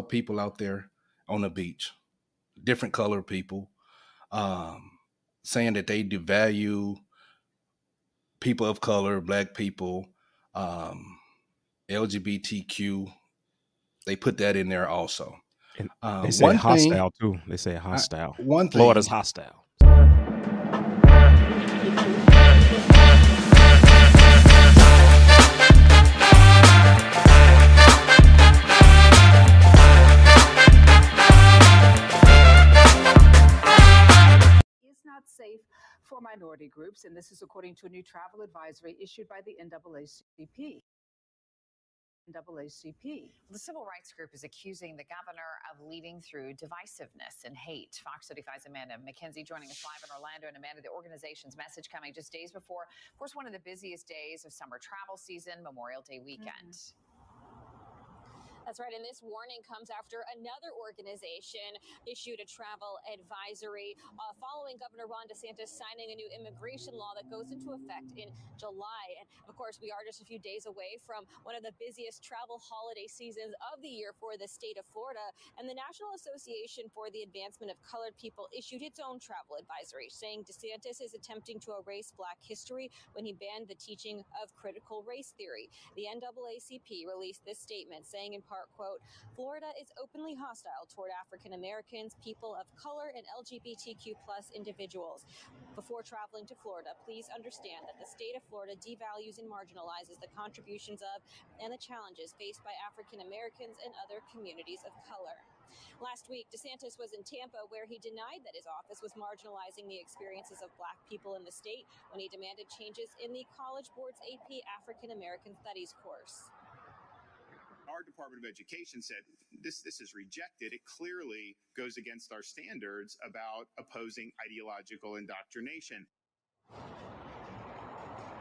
people out there on the beach, different color people, um, saying that they devalue people of color, black people, um, LGBTQ. They put that in there also. And Uh, they say hostile thing, too. They say hostile. one thing, Florida's hostile. Minority groups, and this is according to a new travel advisory issued by the NAACP. NAACP. The civil rights group is accusing the governor of leading through divisiveness and hate. Fox 35's Amanda McKenzie joining us live in Orlando. And Amanda, the organization's message coming just days before, of course, one of the busiest days of summer travel season, Memorial Day weekend. Mm-hmm. That's right. And this warning comes after another organization issued a travel advisory uh, following Governor Ron DeSantis signing a new immigration law that goes into effect in July. And of course, we are just a few days away from one of the busiest travel holiday seasons of the year for the state of Florida. And the National Association for the Advancement of Colored People issued its own travel advisory, saying DeSantis is attempting to erase Black history when he banned the teaching of critical race theory. The NAACP released this statement saying, in quote, Florida is openly hostile toward African Americans, people of color, and LGBTQ plus individuals. Before traveling to Florida, please understand that the state of Florida devalues and marginalizes the contributions of and the challenges faced by African Americans and other communities of color. Last week, DeSantis was in Tampa where he denied that his office was marginalizing the experiences of black people in the state when he demanded changes in the College Board's AP African American Studies course. Our Department of Education said this this is rejected. It clearly goes against our standards about opposing ideological indoctrination.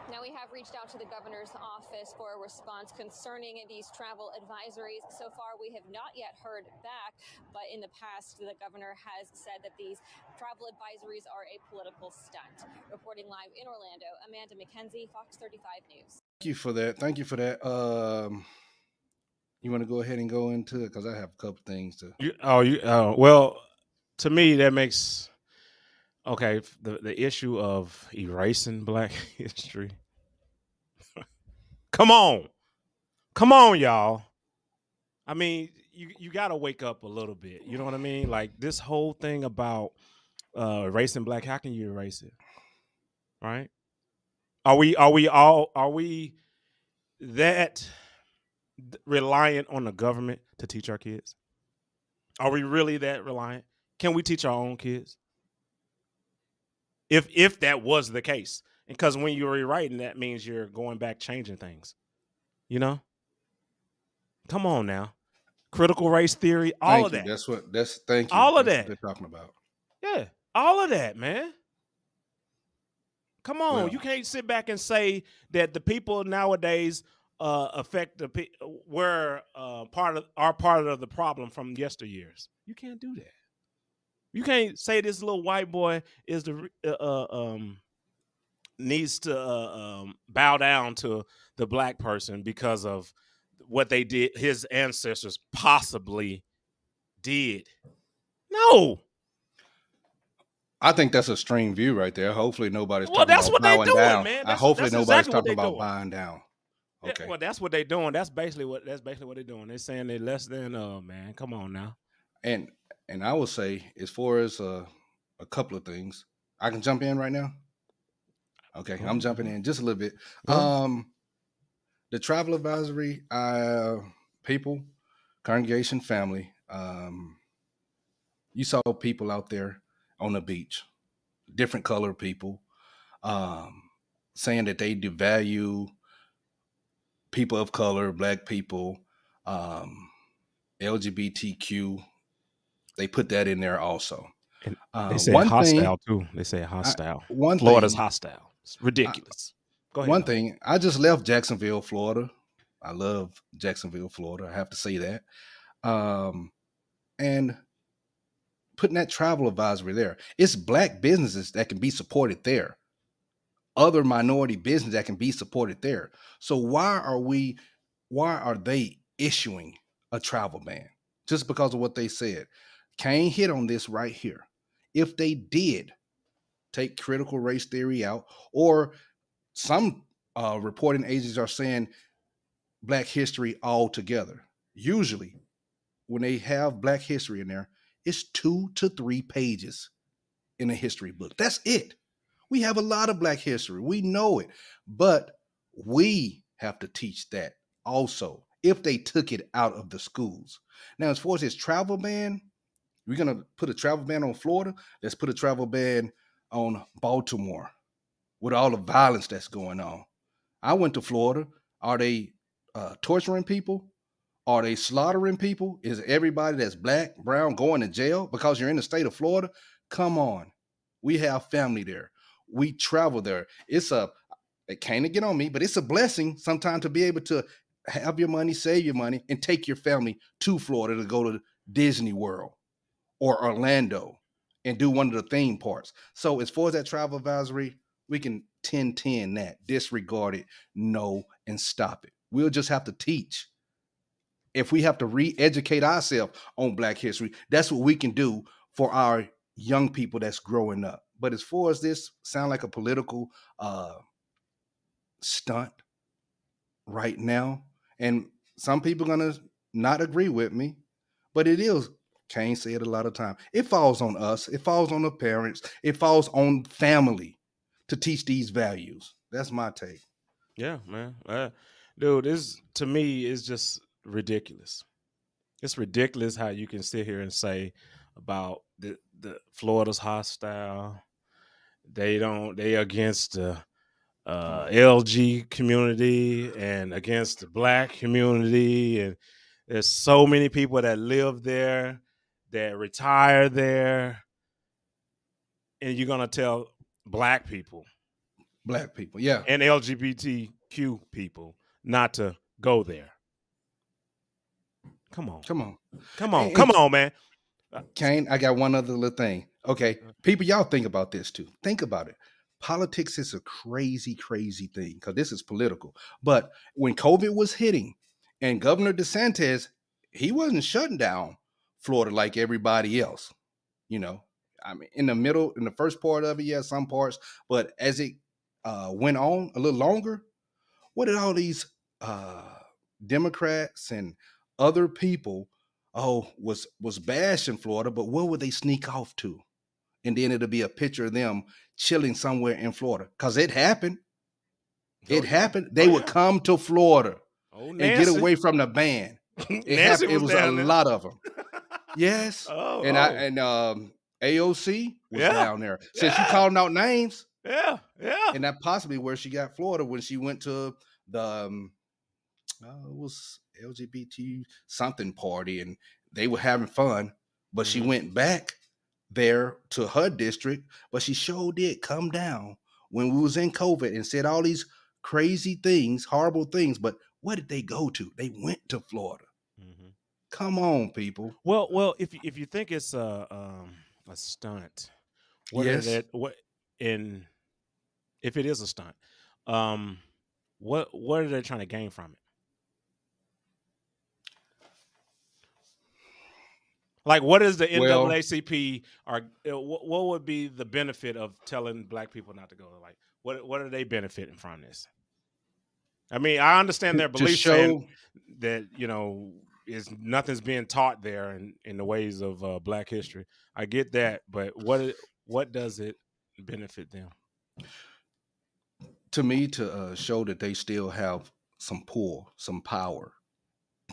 Now, we have reached out to the governor's office for a response concerning these travel advisories. So far, we have not yet heard back, but in the past, the governor has said that these travel advisories are a political stunt. Reporting live in Orlando, Amanda McKenzie, Fox 35 News. Thank you for that. Thank you for that. Um, you want to go ahead and go into it because I have a couple things to. You, oh, you. Oh, well, to me, that makes okay. The the issue of erasing Black history. Come on, come on, y'all. I mean, you you got to wake up a little bit. You know what I mean? Like this whole thing about uh erasing Black. How can you erase it? Right? Are we are we all are we that d- reliant on the government to teach our kids? Are we really that reliant? Can we teach our own kids? If if that was the case, because when you're rewriting, that means you're going back, changing things. You know. Come on now, critical race theory, all Thank of you. that. That's what. That's thank you. All of That's that. they're talking about. Yeah, all of that, man. Come on, Well- you can't sit back and say that the people nowadays uh, affect the pe- were uh, part of are part of the problem from yesteryears. You can't do that. You can't say this little white boy is the uh, uh, um needs to uh, um, bow down to the black person because of what they did, his ancestors possibly did. No, I think that's a extreme view right there. Hopefully nobody's Well, talking that's about what bowing doing, down. man. That's- hopefully nobody's exactly talking about doing. buying down. Yeah, Okay. well, that's what they're doing. That's basically what that's basically what they're doing. They're saying they're less than uh man. Come on now. and and I will say, as far as uh, a couple of things, I can jump in right now. Okay, I'm jumping in just a little bit. Um, the travel advisory, uh, people, congregation, family. Um, you saw people out there on the beach, different color people, um, saying that they devalue people of color, black people, um, LGBTQ. They put that in there also. And Uh, They say one hostile thing, too. They say hostile. one Florida's thing, hostile. It's ridiculous. Go ahead. one thing. I just left Jacksonville, Florida. I love Jacksonville, Florida. I have to say that. Um, and putting that travel advisory there, it's black businesses that can be supported there. Other minority business that can be supported there. So why are we? Why are they issuing a travel ban? just because of what they said. Kane hit on this right here. If they did take critical race theory out, or some uh, reporting agencies are saying Black history altogether. Usually, when they have Black history in there, it's two to three pages in a history book. That's it. We have a lot of Black history. We know it, but we have to teach that also if they took it out of the schools. Now, as far as this travel ban, we're gonna put a travel ban on Florida. Let's put a travel ban on Baltimore with all the violence that's going on. I went to Florida. Are they uh, torturing people? Are they slaughtering people? Is everybody that's black, brown going to jail because you're in the state of Florida? Come on. We have family there. We travel there. It's a it can't get on me, but it's a blessing sometimes to be able to have your money, save your money, and take your family to Florida to go to Disney World or Orlando and do one of the theme parks. So as far as that travel advisory, we can 10 10 that, disregard it, no, and stop it. We'll just have to teach. If we have to re educate ourselves on Black history, that's what we can do for our young people that's growing up. But as far as this sound like a political uh, stunt right now, and some people gonna not agree with me, but it is. Kane said a lot of time. It falls on us. It falls on the parents. It falls on family to teach these values. That's my take. Yeah, man. Uh, dude, this to me is just ridiculous. It's ridiculous how you can sit here and say about the the Florida's hostile. They don't. They against the uh, LG community and against the black community, and there's so many people that live there, that retire there, and you're gonna tell black people, black people, yeah, and LGBTQ people not to go there. Come on, come on, come on, come on, man. Kane, I got one other little thing. Okay, uh. people, y'all think about this too. Think about it. Politics is a crazy, crazy thing because this is political. But when COVID was hitting, and Governor DeSantis, he wasn't shutting down Florida like everybody else. You know, I mean, in the middle, in the first part of it, yeah, some parts, but as it uh, went on a little longer, what did all these uh, Democrats and other people, oh, was was bashed bashing Florida, but where would they sneak off to? And then it'll be a picture of them chilling somewhere in Florida because it happened. Oh, it happened. They oh, would come to Florida oh, and get away from the ban. It happened. Was it was a there. lot of them. yes. Oh, and I oh. and um AOC was yeah. down there. Since yeah. you calling out names. Yeah, yeah. And that possibly where she got Florida when she went to the um, uh, it was LGBT something party and they were having fun, but mm-hmm. she went back there to her district, but she sure did come down when we was in COVID and said all these crazy things, horrible things. But what did they go to? They went to Florida. Mm-hmm. Come on, people. Well, well, if if you think it's a um, a stunt. What yes. It, what in if it is a stunt, um, what what are they trying to gain from it? Like, what is the NAACP? Or uh, what would be the benefit of telling black people not to go? Like, what what are they benefiting from this? I mean, I understand their belief show... that you know is nothing's being taught there in, in the ways of uh, Black history. I get that, but what what does it benefit them? To me, to uh, show that they still have some pull, some power,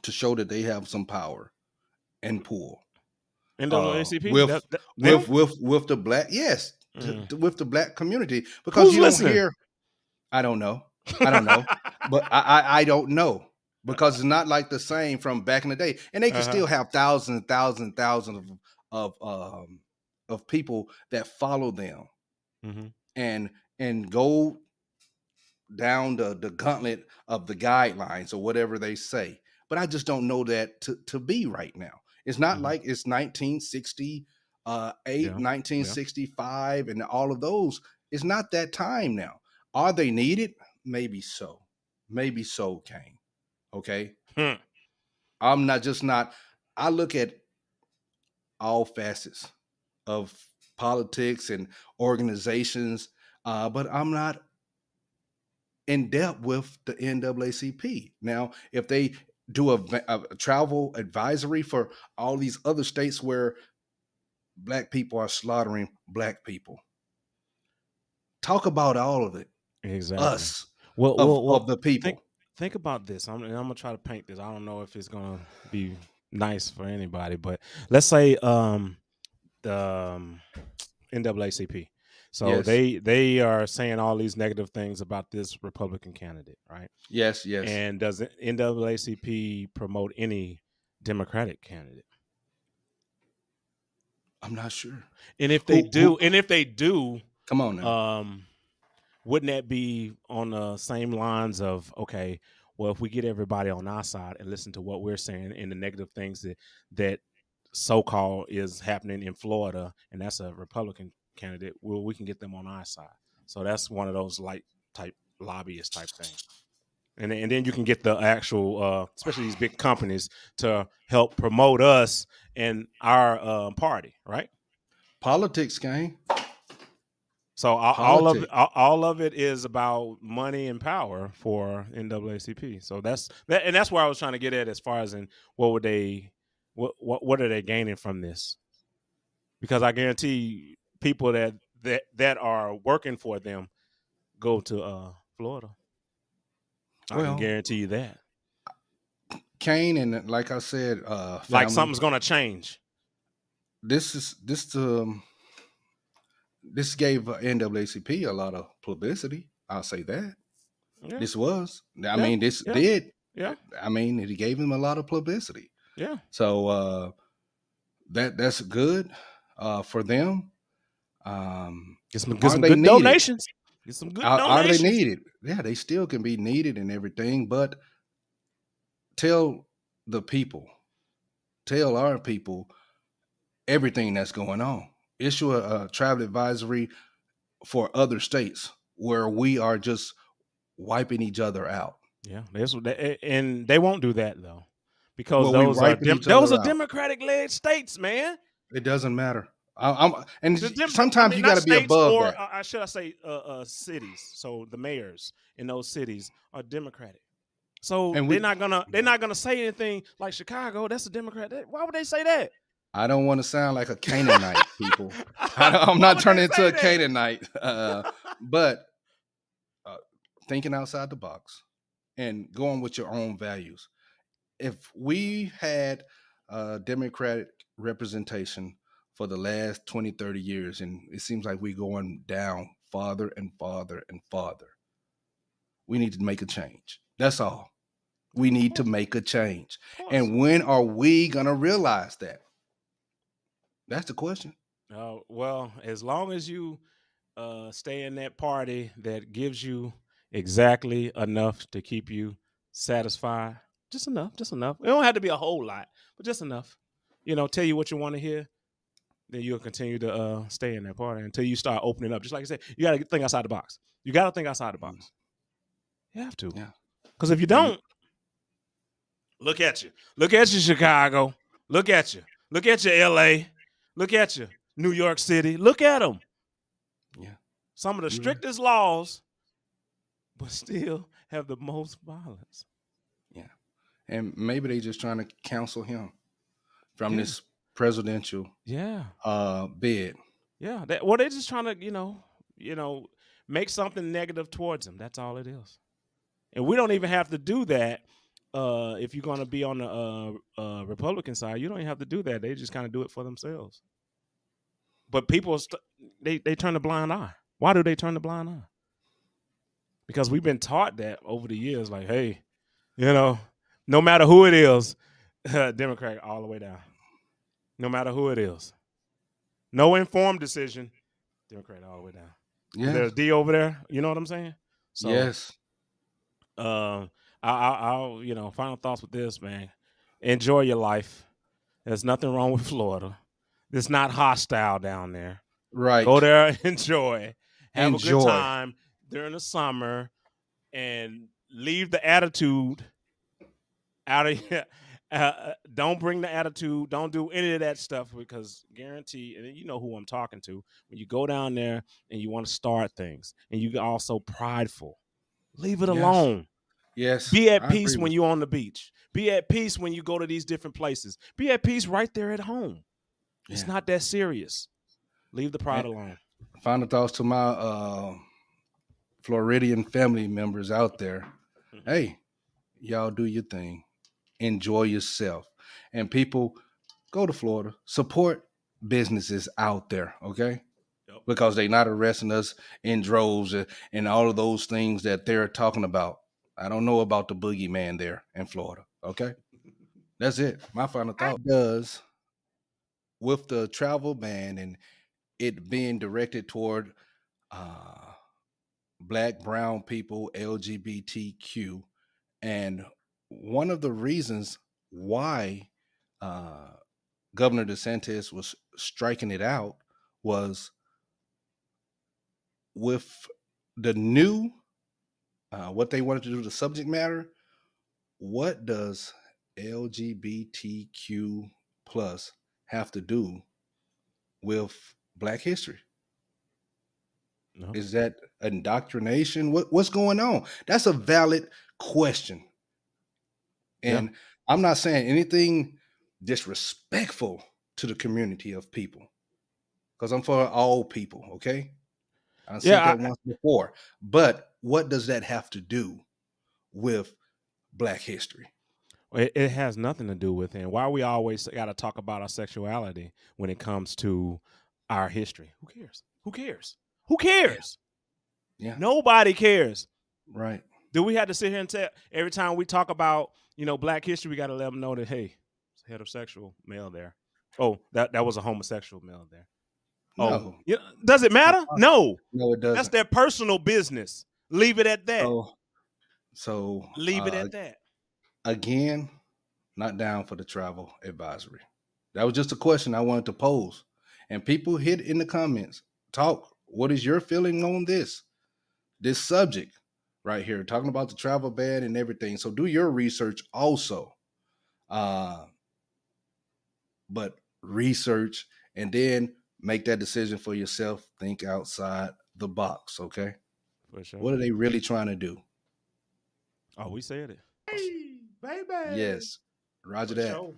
to show that they have some power and pull. NAACP uh, with, that, that, with with with the black yes mm. to, with the black community because Who's you don't hear. I don't know. I don't know, but I, I I don't know because it's not like the same from back in the day. And they can uh-huh. still have thousands and thousands and thousands of of um of people that follow them mm-hmm. and and go down the the gauntlet of the guidelines or whatever they say. But I just don't know that to, to be right now. It's not mm-hmm. like it's 1968, uh, yeah. 1965, yeah. and all of those. It's not that time now. Are they needed? Maybe so. Maybe so, Kane. Okay. Hmm. I'm not just not. I look at all facets of politics and organizations, uh, but I'm not in depth with the NAACP. Now, if they do a, a, travel advisory for all these other states where black people are slaughtering black people, talk about all of it. Exactly. Us, well, of, well, well, of the people. Think, think about this. I'm, I'm gonna try to paint this. I don't know if it's gonna be nice for anybody, but let's say um, the um, NAACP. So Yes. they they are saying all these negative things about this Republican candidate, right? yes, yes. And does NAACP promote any Democratic candidate? I'm not sure. And if they Who- do, who- and if they do, Come on now. um, wouldn't that be on the same lines of okay? Well, if we get everybody on our side and listen to what we're saying and the negative things that that so called is happening in Florida, and that's a Republican candidate, well, we can get them on our side. So that's one of those light type lobbyist type things. And, then- and then you can get the actual, uh, especially these big companies, to help promote us and our uh, party, right? Politics game. So all, all of all, all of it is about money and power for NAACP. So that's that, and that's where I was trying to get at as far as in what would they, what what what are they gaining from this? Because I guarantee people that that that are working for them go to uh Florida. I Well, can guarantee you that. Kane and like I said, uh, Like something's gonna change. This is this um this gave uh, NAACP a lot of publicity. I'll say that. Yeah, This was. I Yeah, mean, this yeah. did. yeah, I mean, it gave him a lot of publicity. yeah. So uh that that's good uh for them. Um Get some, get some good donations. Get some good are, are they needed? Yeah, they still can be needed and everything, but tell the people, tell our people everything that's going on. Issue a, a travel advisory for other states where we are just wiping each other out. Yeah, that's what they, and they won't do that though, because Well, those are dem- those are. Democratic led states, man. It doesn't matter. I, I'm and sometimes I mean, you got to be above or, that. uh, uh, should I say, uh, uh, cities. So the mayors in those cities are Democratic. So And we- they're not gonna they're not gonna say anything like Chicago. That's a Democrat. That- Why would they say that? I don't want to sound like a Canaanite, people. I don't, I'm not turning into a that? Canaanite, uh, but uh, thinking outside the box and going with your own values. If we had uh, Democratic representation for the last 20, 30 years, and it seems like we're going down farther and farther and farther, we need to make a change. That's all. We need to make a change. And when are we going to realize that? That's the question. Uh, well, as long as you uh, stay in that party that gives you exactly enough to keep you satisfied, just enough, just enough. It don't have to be a whole lot, but just enough. You know, tell you what you want to hear, then you'll continue to uh, stay in that party until you start opening up. Just like I said, you got to think outside the box. You got to think outside the box. You have to. Yeah. Because if you don't, look at you. Look at you, Chicago. Look at you. Look at you, LA. Look at you, New York City. Look at them. Yeah. Some of the Mhm. strictest laws, but still have the most violence. Yeah. And maybe they just trying to counsel him from Yeah. this presidential Yeah. uh bid. Yeah. That, well, they're just trying to, you know, you know, make something negative towards them. That's all it is. And we don't even have to do that. Uh, if you're going to be on the uh, uh, Republican side, you don't even have to do that. They just kind of do it for themselves. But people, st- they they turn a blind eye. Why do they turn the blind eye? Because we've been taught that over the years. Like, hey, you know, no matter who it is, Democrat all the way down. No matter who it is, no informed decision, Democrat all the way down. Yeah. There's D over there. You know what I'm saying? So, yes. um, I, I, I'll you know final thoughts with this man. Enjoy your life. There's nothing wrong with Florida. It's not hostile down there. Right. Go there, enjoy, have a good time during the summer, and leave the attitude out of your, Uh, uh, don't bring the attitude. Don't do any of that stuff because guarantee, and you know who I'm talking to. When you go down there and you want to start things, and you also prideful, leave it Yes. alone. Yes. Be at I peace when you're on the beach. Be at peace when you go to these different places. Be at peace right there at home. It's not that serious. Leave the pride And- alone. final thoughts to my uh, Floridian family members out there. Mhm. Hey, y'all do your thing. Enjoy yourself. And people, go to Florida. Support businesses out there, okay? Yep. Because they're not arresting us in droves and, and all of those things that they're talking about. I don't know about the boogeyman there in Florida, okay? That's it. My final thought does with the travel ban and it being directed toward uh, black, brown people, LGBTQ. And one of the reasons why uh, Governor DeSantis was striking it out was with the new, uh, what they wanted to do, the subject matter. What does LGBTQ plus have to do with Black history? No. Is that indoctrination? What what's going on? That's a valid question. Yeah. And I'm not saying anything disrespectful to the community of people. Because I'm for all people, okay? I said Yeah, I- that once before. But what does that have to do with black history? It, it has nothing to do with it. And why we always got to talk about our sexuality when it comes to our history? Who cares? Who cares? Who cares? Yeah. Nobody cares. Right. Do we have to sit here and tell every time we talk about you know black history, we got to let them know that hey, it's a heterosexual male there. Oh, that that was a homosexual male there. Oh, No. yeah. Does it matter? No, No, it doesn't. that's their personal business. Leave it at that. So, so Leave it uh, at that. again, not down for the travel advisory. That was just a question I wanted to pose. And people hit in the comments, talk. What is your feeling on this? This subject right here, talking about the travel ban and everything. So do your research also. Uh but research and then make that decision for yourself. Think outside the box, okay? For sure. What are they really trying to do? Oh, we said it. Hey, baby. Yes. Roger that.